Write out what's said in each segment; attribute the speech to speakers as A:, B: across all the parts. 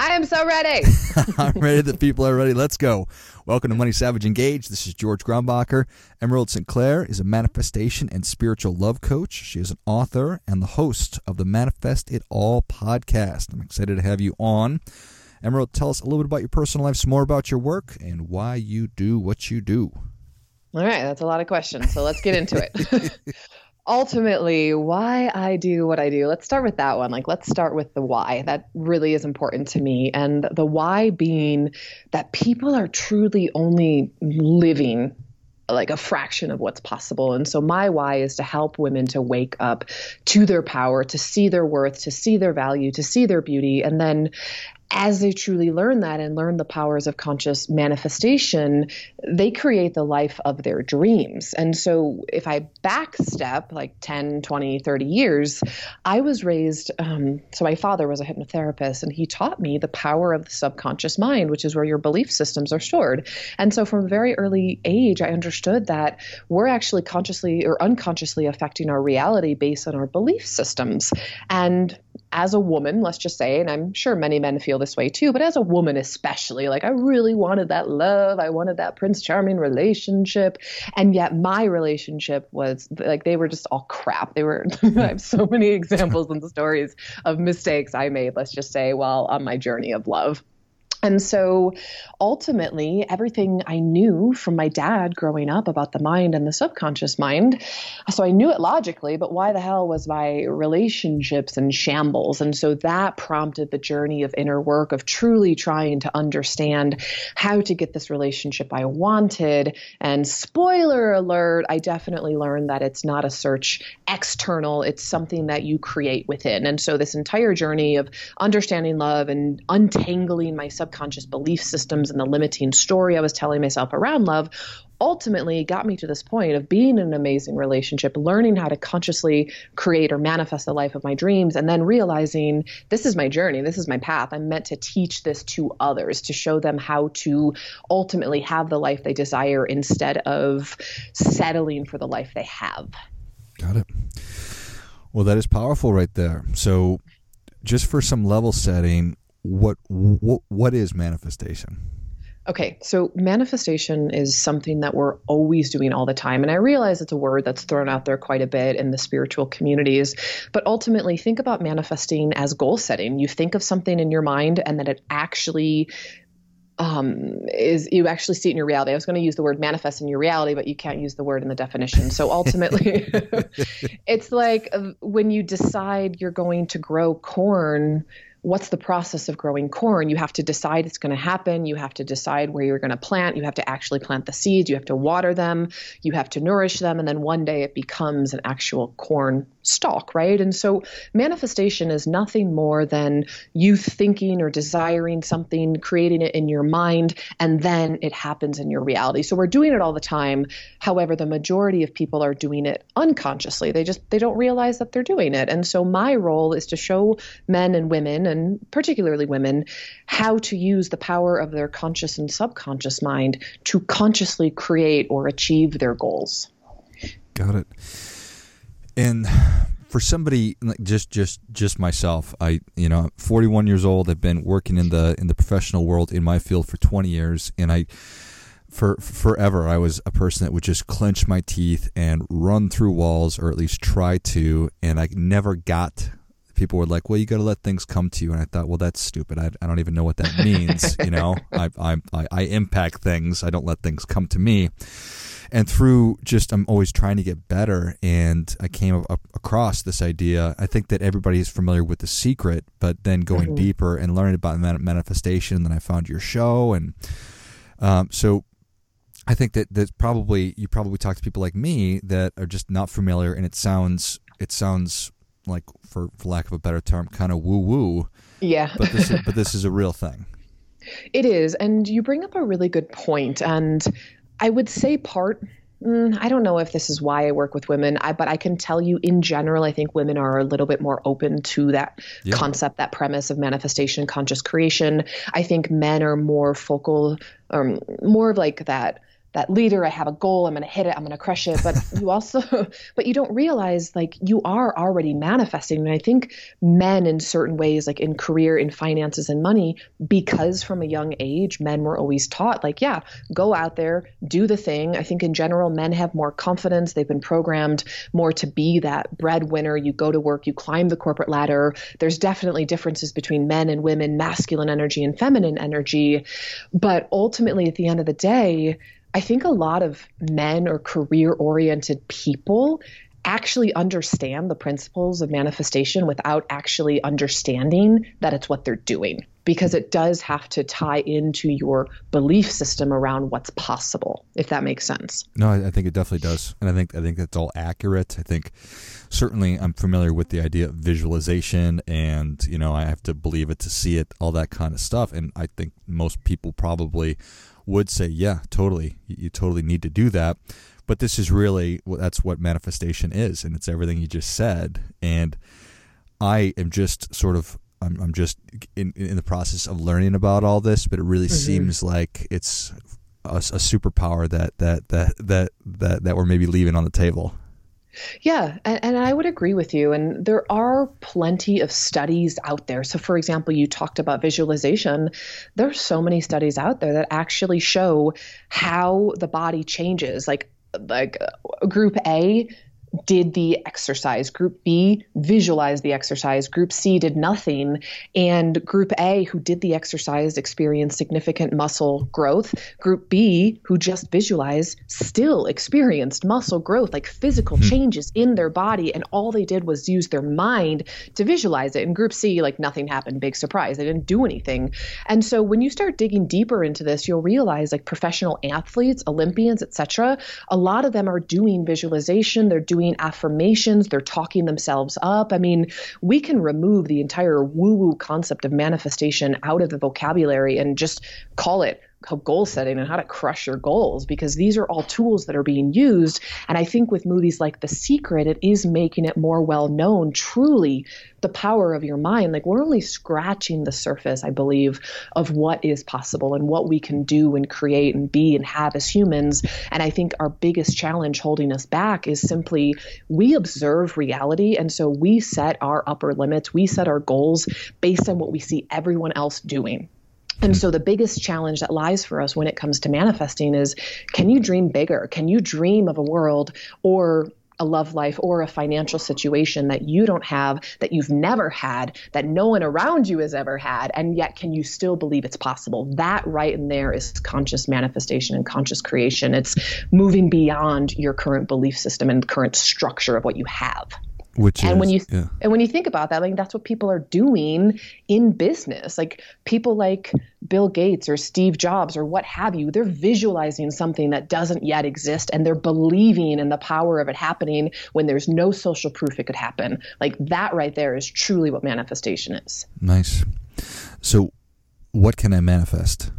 A: I am so ready.
B: I'm ready. The people are ready. Let's go. Welcome to Money Savage Engage. This is George Grumbacher. Emyrald Sinclaire is a manifestation and spiritual love coach. She is an author and the host of the Manifest It All podcast. I'm excited to have you on. Emyrald, tell us a little bit about your personal life, some more about your work, and why you do what you do.
A: All right, that's a lot of questions. So let's get into it. ultimately why I do what I do. Let's start with that one. Like, let's start with the why. That really is important to me. And the why being that people are truly only living like a fraction of what's possible. And so my why is to help women to wake up to their power, to see their worth, to see their value, to see their beauty, and then as they truly learn that and learn the powers of conscious manifestation, they create the life of their dreams. And so, if I backstep like 10, 20, 30 years, I was raised. Um, so, my father was a hypnotherapist, and he taught me the power of the subconscious mind, which is where your belief systems are stored. And so, from a very early age, I understood that we're actually consciously or unconsciously affecting our reality based on our belief systems. And as a woman, let's just say, and I'm sure many men feel this way too, but as a woman especially, like I really wanted that love. I wanted that Prince Charming relationship. And yet my relationship was like they were just all crap. They were, I have so many examples and stories of mistakes I made, let's just say, while on my journey of love. And so ultimately, everything I knew from my dad growing up about the mind and the subconscious mind, so I knew it logically, but why the hell was my relationships in shambles? And so that prompted the journey of inner work of truly trying to understand how to get this relationship I wanted. And spoiler alert, I definitely learned that it's not a search external, it's something that you create within. And so this entire journey of understanding love and untangling my subconscious subconscious belief systems and the limiting story I was telling myself around love ultimately got me to this point of being in an amazing relationship, learning how to consciously create or manifest the life of my dreams, and then realizing this is my journey, this is my path. I'm meant to teach this to others, to show them how to ultimately have the life they desire instead of settling for the life they have.
B: Got it. Well, that is powerful right there. So, just for some level setting, what what what is manifestation?
A: Okay, so manifestation is something that we're always doing all the time. And I realize it's a word that's thrown out there quite a bit in the spiritual communities. But ultimately, think about manifesting as goal setting. You think of something in your mind and that it actually um, is you actually see it in your reality. I was going to use the word manifest in your reality, but you can't use the word in the definition. So ultimately, it's like uh, when you decide you're going to grow corn what's the process of growing corn? You have to decide it's going to happen. You have to decide where you're going to plant. You have to actually plant the seeds. You have to water them. You have to nourish them. And then one day it becomes an actual corn stalk, right? And so manifestation is nothing more than you thinking or desiring something, creating it in your mind, and then it happens in your reality. So we're doing it all the time. However, the majority of people are doing it unconsciously. They just they don't realize that they're doing it. And so my role is to show men and women and particularly women how to use the power of their conscious and subconscious mind to consciously create or achieve their goals.
B: Got it. And for somebody like just just just myself, I you know, I'm 41 years old. I've been working in the in the professional world in my field for 20 years, and I for forever I was a person that would just clench my teeth and run through walls, or at least try to, and I never got. People were like, "Well, you got to let things come to you," and I thought, "Well, that's stupid. I, I don't even know what that means." you know, I, I I impact things. I don't let things come to me. and through just I'm always trying to get better, and I came up across this idea. I think that everybody is familiar with the secret, but then going mm-hmm. deeper and learning about manifestation, then I found your show, and um, so I think that that probably you probably talk to people like me that are just not familiar, and it sounds it sounds like for for lack of a better term, kind of woo woo.
A: Yeah.
B: but this is, but this is a real thing.
A: It is, and you bring up a really good point, and I would say part. Mm, I don't know if this is why I work with women, I, but I can tell you in general, I think women are a little bit more open to that yeah. concept, that premise of manifestation, conscious creation. I think men are more focal, um, more of like that that leader i have a goal i'm going to hit it i'm going to crush it. But you also but you don't realize like you are already manifesting. And i think men in certain ways like in career in finances and money because from a young age men were always taught like yeah go out there do the thing. I think in general men have more confidence. They've been programmed more to be that breadwinner. You go to work you climb the corporate ladder. There's definitely differences between men and women masculine energy and feminine energy. But ultimately at the end of the day I think a lot of men or career oriented people actually understand the principles of manifestation without actually understanding that it's what they're doing because it does have to tie into your belief system around what's possible if that makes sense.
B: No i think it definitely does. And i think i think that's all accurate. I think certainly i'm familiar with the idea of visualization and you know i have to believe it to see it all that kind of stuff. And i think most people probably would say, yeah, totally, you, you totally need to do that. But this is really that's what manifestation is, and it's everything you just said. And I am just sort of I'm, I'm just in in the process of learning about all this, but it really mm-hmm. seems like it's a, a superpower that that that that that that we're maybe leaving on the table.
A: Yeah, and, and, I would agree with you. And there are plenty of studies out there. So, for example, you talked about visualization. There are so many studies out there that actually show how the body changes. Like, like uh, group A did the exercise. Group B visualized the exercise. Group C did nothing. And Group A, who did the exercise, experienced significant muscle growth. Group B, who just visualized, still experienced muscle growth, like physical mm-hmm. changes in their body. And all they did was use their mind to visualize it. And Group C, like nothing happened. Big surprise. They didn't do anything. And so when you start digging deeper into this, you'll realize like professional athletes, Olympians, etc., a lot of them are doing visualization. They're doing doing affirmations, they're talking themselves up. I mean, we can remove the entire woo woo concept of manifestation out of the vocabulary and just call it goal setting and how to crush your goals because these are all tools that are being used. And I think with movies like The Secret, it is making it more well known truly the power of your mind. Like we're only scratching the surface, I believe, of what is possible and what we can do and create and be and have as humans. And I think our biggest challenge holding us back is simply we observe reality. And so we set our upper limits, we set our goals based on what we see everyone else doing. And mm-hmm. so the biggest challenge that lies for us when it comes to manifesting is can you dream bigger? Can you dream of a world or a love life or a financial situation that you don't have, that you've never had, that no one around you has ever had, and yet can you still believe it's possible? That right in there is conscious manifestation and conscious creation. It's moving beyond your current belief system and current structure of what you have.
B: Which
A: and
B: is,
A: when you
B: yeah.
A: and when you think about that, like that's what people are doing in business. Like people like Bill Gates or Steve Jobs or what have you, they're visualizing something that doesn't yet exist and they're believing in the power of it happening when there's no social proof it could happen. Like that right there is truly what manifestation is.
B: Nice. So what can I manifest?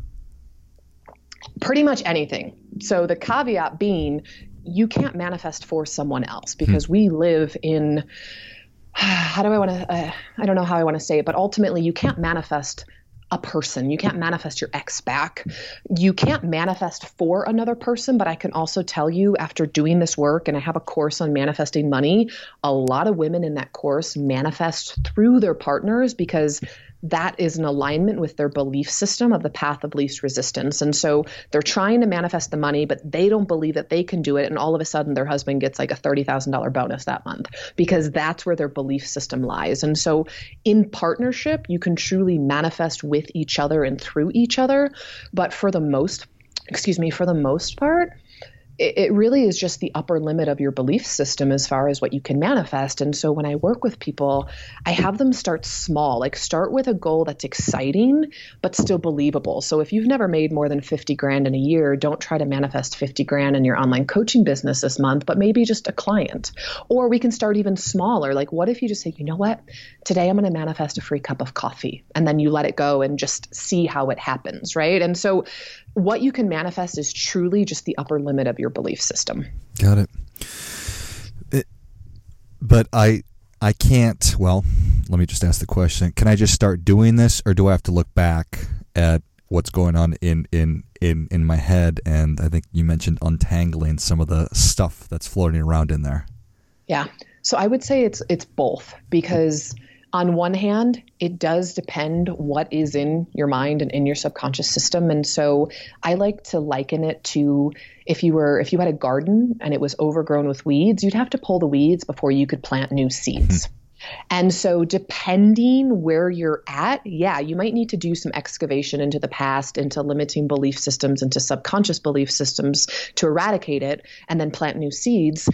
A: Pretty much anything. So the caveat being you can't manifest for someone else because hmm. we live in how do I want to uh, I don't know how I want to say it but ultimately you can't manifest a person. You can't manifest your ex back. You can't manifest for another person, but I can also tell you after doing this work, and I have a course on manifesting money, a lot of women in that course manifest through their partners because that is in alignment with their belief system of the path of least resistance. And so they're trying to manifest the money, but they don't believe that they can do it. And all of a sudden, their husband gets like a $30,000 bonus that month because that's where their belief system lies. And so in partnership, you can truly manifest with each other and through each other. But for the most, excuse me, for the most part, it, really is just the upper limit of your belief system as far as what you can manifest. And so when I work with people, I have them start small, like start with a goal that's exciting, but still believable. So if you've never made more than 50 grand in a year, don't try to manifest 50 grand in your online coaching business this month, but maybe just a client. Or we can start even smaller. Like, what if you just say, you know what? Today I'm going to manifest a free cup of coffee. And then you let it go and just see how it happens, right? And so what you can manifest is truly just the upper limit of your belief system.
B: Got it. it but I I can't, well, let me just ask the question. Can I just start doing this or do I have to look back at what's going on in in in in my head and I think you mentioned untangling some of the stuff that's floating around in there.
A: Yeah. So I would say it's it's both because on one hand, it does depend what is in your mind and in your subconscious system. And so I like to liken it to if you were if you had a garden and it was overgrown with weeds, you'd have to pull the weeds before you could plant new seeds. Mm-hmm. And so, depending where you're at, yeah, you might need to do some excavation into the past, into limiting belief systems, into subconscious belief systems to eradicate it and then plant new seeds.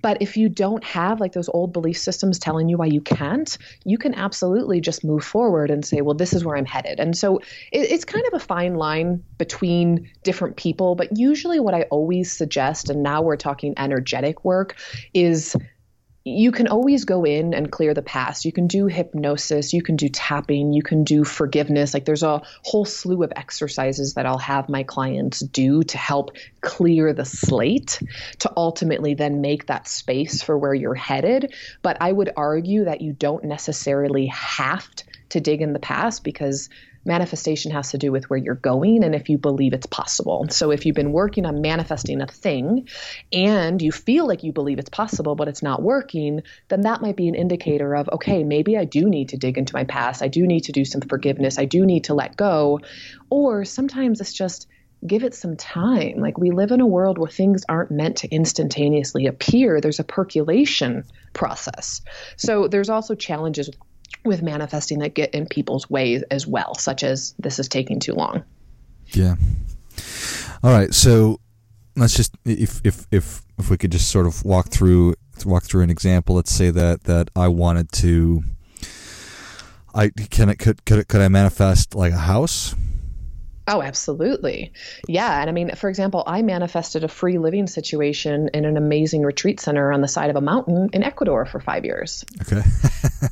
A: But if you don't have like those old belief systems telling you why you can't, you can absolutely just move forward and say, well, this is where I'm headed. And so it, it's kind of a fine line between different people. But usually, what I always suggest, and now we're talking energetic work, is you can always go in and clear the past. You can do hypnosis, you can do tapping, you can do forgiveness. Like there's a whole slew of exercises that I'll have my clients do to help clear the slate to ultimately then make that space for where you're headed. But I would argue that you don't necessarily have to dig in the past because manifestation has to do with where you're going and if you believe it's possible. So if you've been working on manifesting a thing and you feel like you believe it's possible but it's not working, then that might be an indicator of okay, maybe I do need to dig into my past. I do need to do some forgiveness. I do need to let go. Or sometimes it's just give it some time. Like we live in a world where things aren't meant to instantaneously appear. There's a percolation process. So there's also challenges with manifesting that get in people's ways as well, such as this is taking too long.
B: Yeah. All right. So let's just if if if if we could just sort of walk through walk through an example. Let's say that that I wanted to. I can it could could could I manifest like a house?
A: Oh, absolutely. Yeah. And I mean, for example, I manifested a free living situation in an amazing retreat center on the side of a mountain in Ecuador for five years.
B: Okay.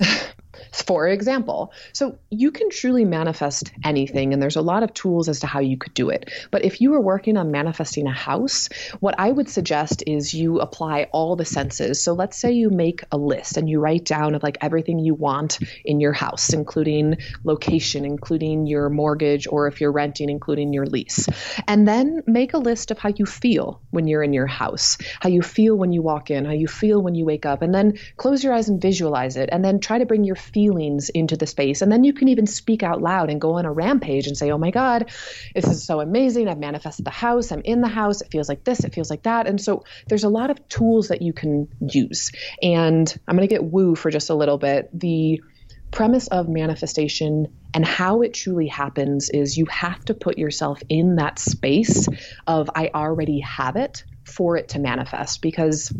A: for example. So you can truly manifest anything, and there's a lot of tools as to how you could do it. But if you were working on manifesting a house, what I would suggest is you apply all the senses. So let's say you make a list and you write down of like everything you want in your house, including location, including your mortgage, or if you're renting, including your lease. And then make a list of how you feel when you're in your house, how you feel when you walk in, how you feel when you wake up, and then close your eyes and visualize it. And then try to bring your feelings into the space. And then you can even speak out loud and go on a rampage and say, oh my God, this is so amazing. I've manifested the house. I'm in the house. It feels like this. It feels like that. And so there's a lot of tools that you can use. And I'm going to get woo for just a little bit. The premise of manifestation and how it truly happens is you have to put yourself in that space of I already have it for it to manifest because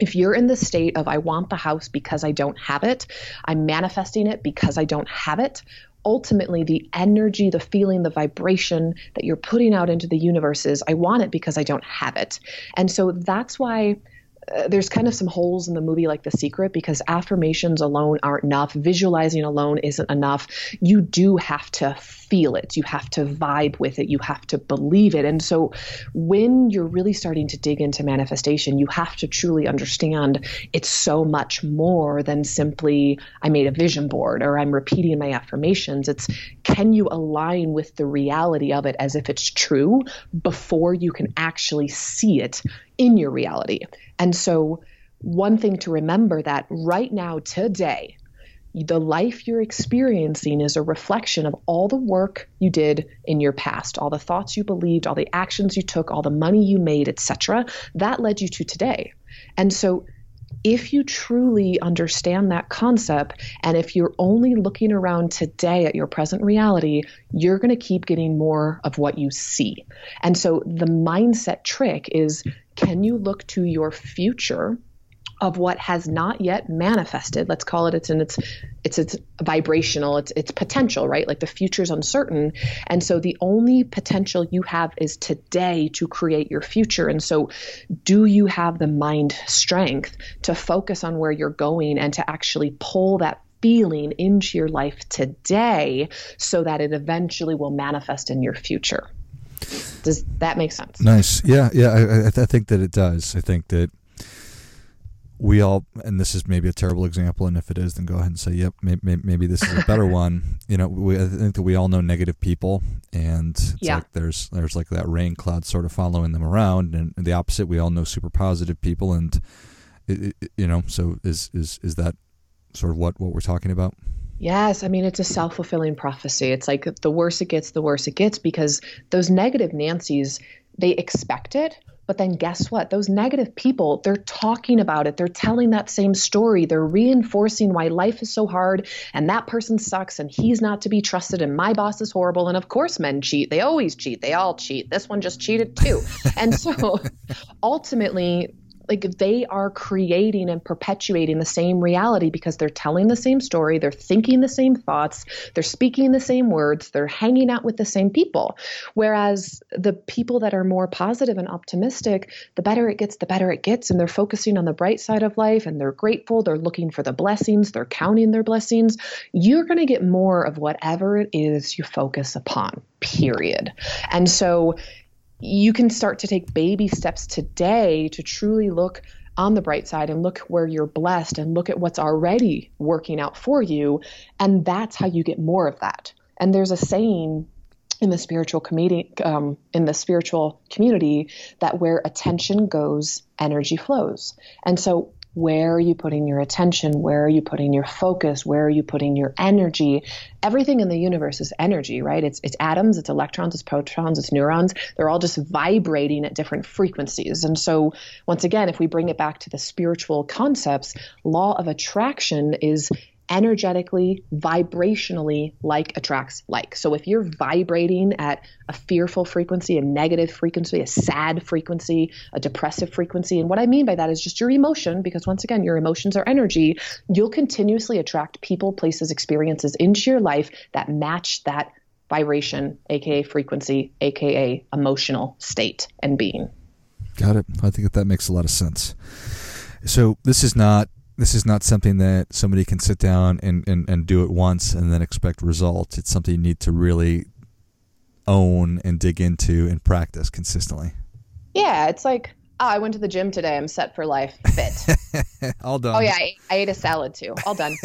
A: if you're in the state of, I want the house because I don't have it, I'm manifesting it because I don't have it, ultimately the energy, the feeling, the vibration that you're putting out into the universe is, I want it because I don't have it. And so that's why uh, there's kind of some holes in the movie like The Secret because affirmations alone aren't enough. Visualizing alone isn't enough. You do have to feel it. You have to vibe with it. You have to believe it. And so when you're really starting to dig into manifestation, you have to truly understand it's so much more than simply I made a vision board or I'm repeating my affirmations. It's can you align with the reality of it as if it's true before you can actually see it in your reality. And so, one thing to remember that right now, today, the life you're experiencing is a reflection of all the work you did in your past, all the thoughts you believed, all the actions you took, all the money you made, etc. That led you to today. And so if you truly understand that concept, and if you're only looking around today at your present reality, you're going to keep getting more of what you see. And so the mindset trick is can you look to your future of what has not yet manifested. Let's call it it's in its it's it's vibrational it's it's potential right? Like the future's uncertain. And so the only potential you have is today to create your future. And so do you have the mind strength to focus on where you're going and to actually pull that feeling into your life today so that it eventually will manifest in your future? Does that make sense?
B: Nice. Yeah yeah. I, I think that it does. I think that we all, and this is maybe a terrible example, and if it is, then go ahead and say, "Yep, maybe, maybe this is a better one." You know, we, I think that we all know negative people, and
A: yeah.
B: like there's there's like that rain cloud sort of following them around, and the opposite, we all know super positive people, and it, it, you know, so is is is that sort of what what we're talking about?
A: Yes, I mean it's a self-fulfilling prophecy. It's like the worse it gets, the worse it gets because those negative Nancy's, they expect it, but then guess what? Those negative people, they're talking about it. They're telling that same story. They're reinforcing why life is so hard and that person sucks and he's not to be trusted and my boss is horrible. And of course, men cheat. They always cheat. They all cheat. This one just cheated too. and so ultimately, like they are creating and perpetuating the same reality because they're telling the same story, they're thinking the same thoughts, they're speaking the same words, they're hanging out with the same people. Whereas the people that are more positive and optimistic, the better it gets, the better it gets, and they're focusing on the bright side of life and they're grateful, they're looking for the blessings, they're counting their blessings. You're going to get more of whatever it is you focus upon, period. And so you can start to take baby steps today to truly look on the bright side and look where you're blessed and look at what's already working out for you. And that's how you get more of that. And there's a saying in the spiritual community, um, in the spiritual community, that where attention goes, energy flows. And so where are you putting your attention? Where are you putting your focus? Where are you putting your energy? Everything in the universe is energy, right? It's it's atoms, it's electrons, it's protons, it's neurons. They're all just vibrating at different frequencies. And so once again, if we bring it back to the spiritual concepts, law of attraction is energetically, vibrationally, like attracts like. So if you're vibrating at a fearful frequency, a negative frequency, a sad frequency, a depressive frequency, and what I mean by that is just your emotion, because once again, your emotions are energy, you'll continuously attract people, places, experiences into your life that match that vibration, aka frequency, aka emotional state and being.
B: Got it. I think that that makes a lot of sense. So this is not this is not something that somebody can sit down and, and, and do it once and then expect results. It's something you need to really own and dig into and practice consistently.
A: Yeah, it's like oh, I went to the gym today. I'm set for life. Fit.
B: All done.
A: Oh yeah, I, I, ate a salad too. All done.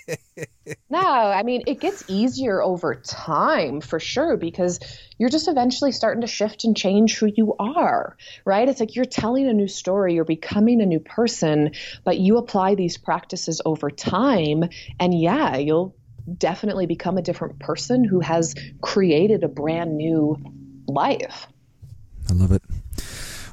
A: no, I mean it gets easier over time for sure because you're just eventually starting to shift and change who you are, right? It's like you're telling a new story, you're becoming a new person, but you apply these practices over time, and yeah, you'll definitely become a different person who has created a brand new life.
B: I love it.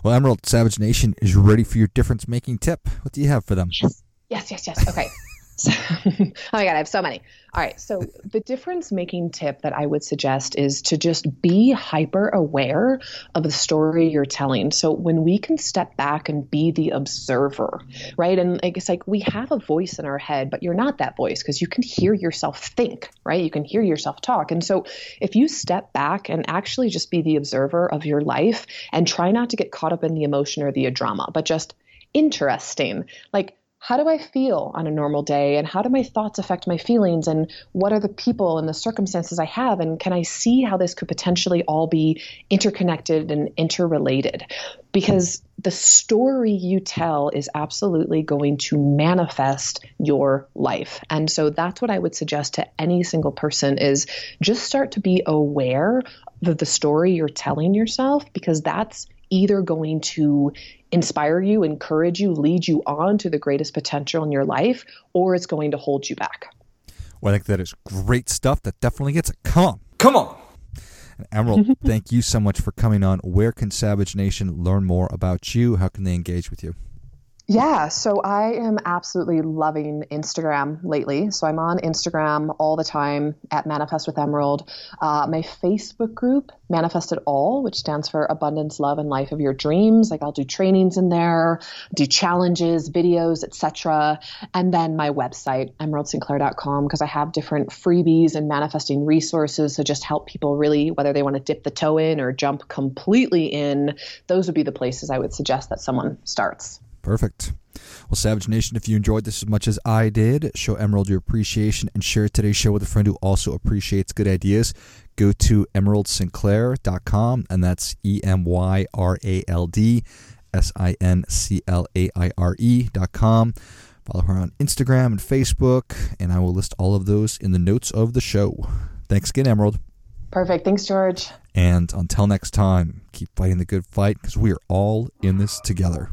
B: Well, Emyrald Savage Nation is ready for your difference making tip. What do you have for them?
A: Yes, yes, yes, yes. Okay. So, oh my God, I have so many. All right. So, the difference making tip that I would suggest is to just be hyper aware of the story you're telling. So, when we can step back and be the observer, right? And it's like we have a voice in our head, but you're not that voice because you can hear yourself think, right? You can hear yourself talk. And so, if you step back and actually just be the observer of your life and try not to get caught up in the emotion or the drama, but just interesting, like, how do I feel on a normal day? And how do my thoughts affect my feelings? And what are the people and the circumstances I have? And can I see how this could potentially all be interconnected and interrelated? Because the story you tell is absolutely going to manifest your life. And so that's what I would suggest to any single person is just start to be aware of the story you're telling yourself because that's either going to inspire you, encourage you, lead you on to the greatest potential in your life, or it's going to hold you back.
B: Well, I think that is great stuff. That definitely gets it. Come on.
C: Come on.
B: And Emyrald, thank you so much for coming on. Where can Savage Nation learn more about you? How can they engage with you?
A: Yeah, so I am absolutely loving Instagram lately. So I'm on Instagram all the time at Manifest with Emyrald. Uh, my Facebook group, Manifest It All, which stands for Abundance, Love, and Life of Your Dreams. Like I'll do trainings in there, do challenges, videos, etc. And then my website, emyraldsinclaire.com, because I have different freebies and manifesting resources to just help people really, whether they want to dip the toe in or jump completely in. Those would be the places I would suggest that someone starts.
B: Perfect. Well, Savage Nation, if you enjoyed this as much as I did, show Emyrald your appreciation and share today's show with a friend who also appreciates good ideas. Go to emyraldsinclaire.com, and that's E M Y R A L D S I N C L A I R E.com. Follow her on Instagram and Facebook, and I will list all of those in the notes of the show. Thanks again, Emyrald.
A: Perfect. Thanks, George.
B: And until next time, keep fighting the good fight because we are all in this together.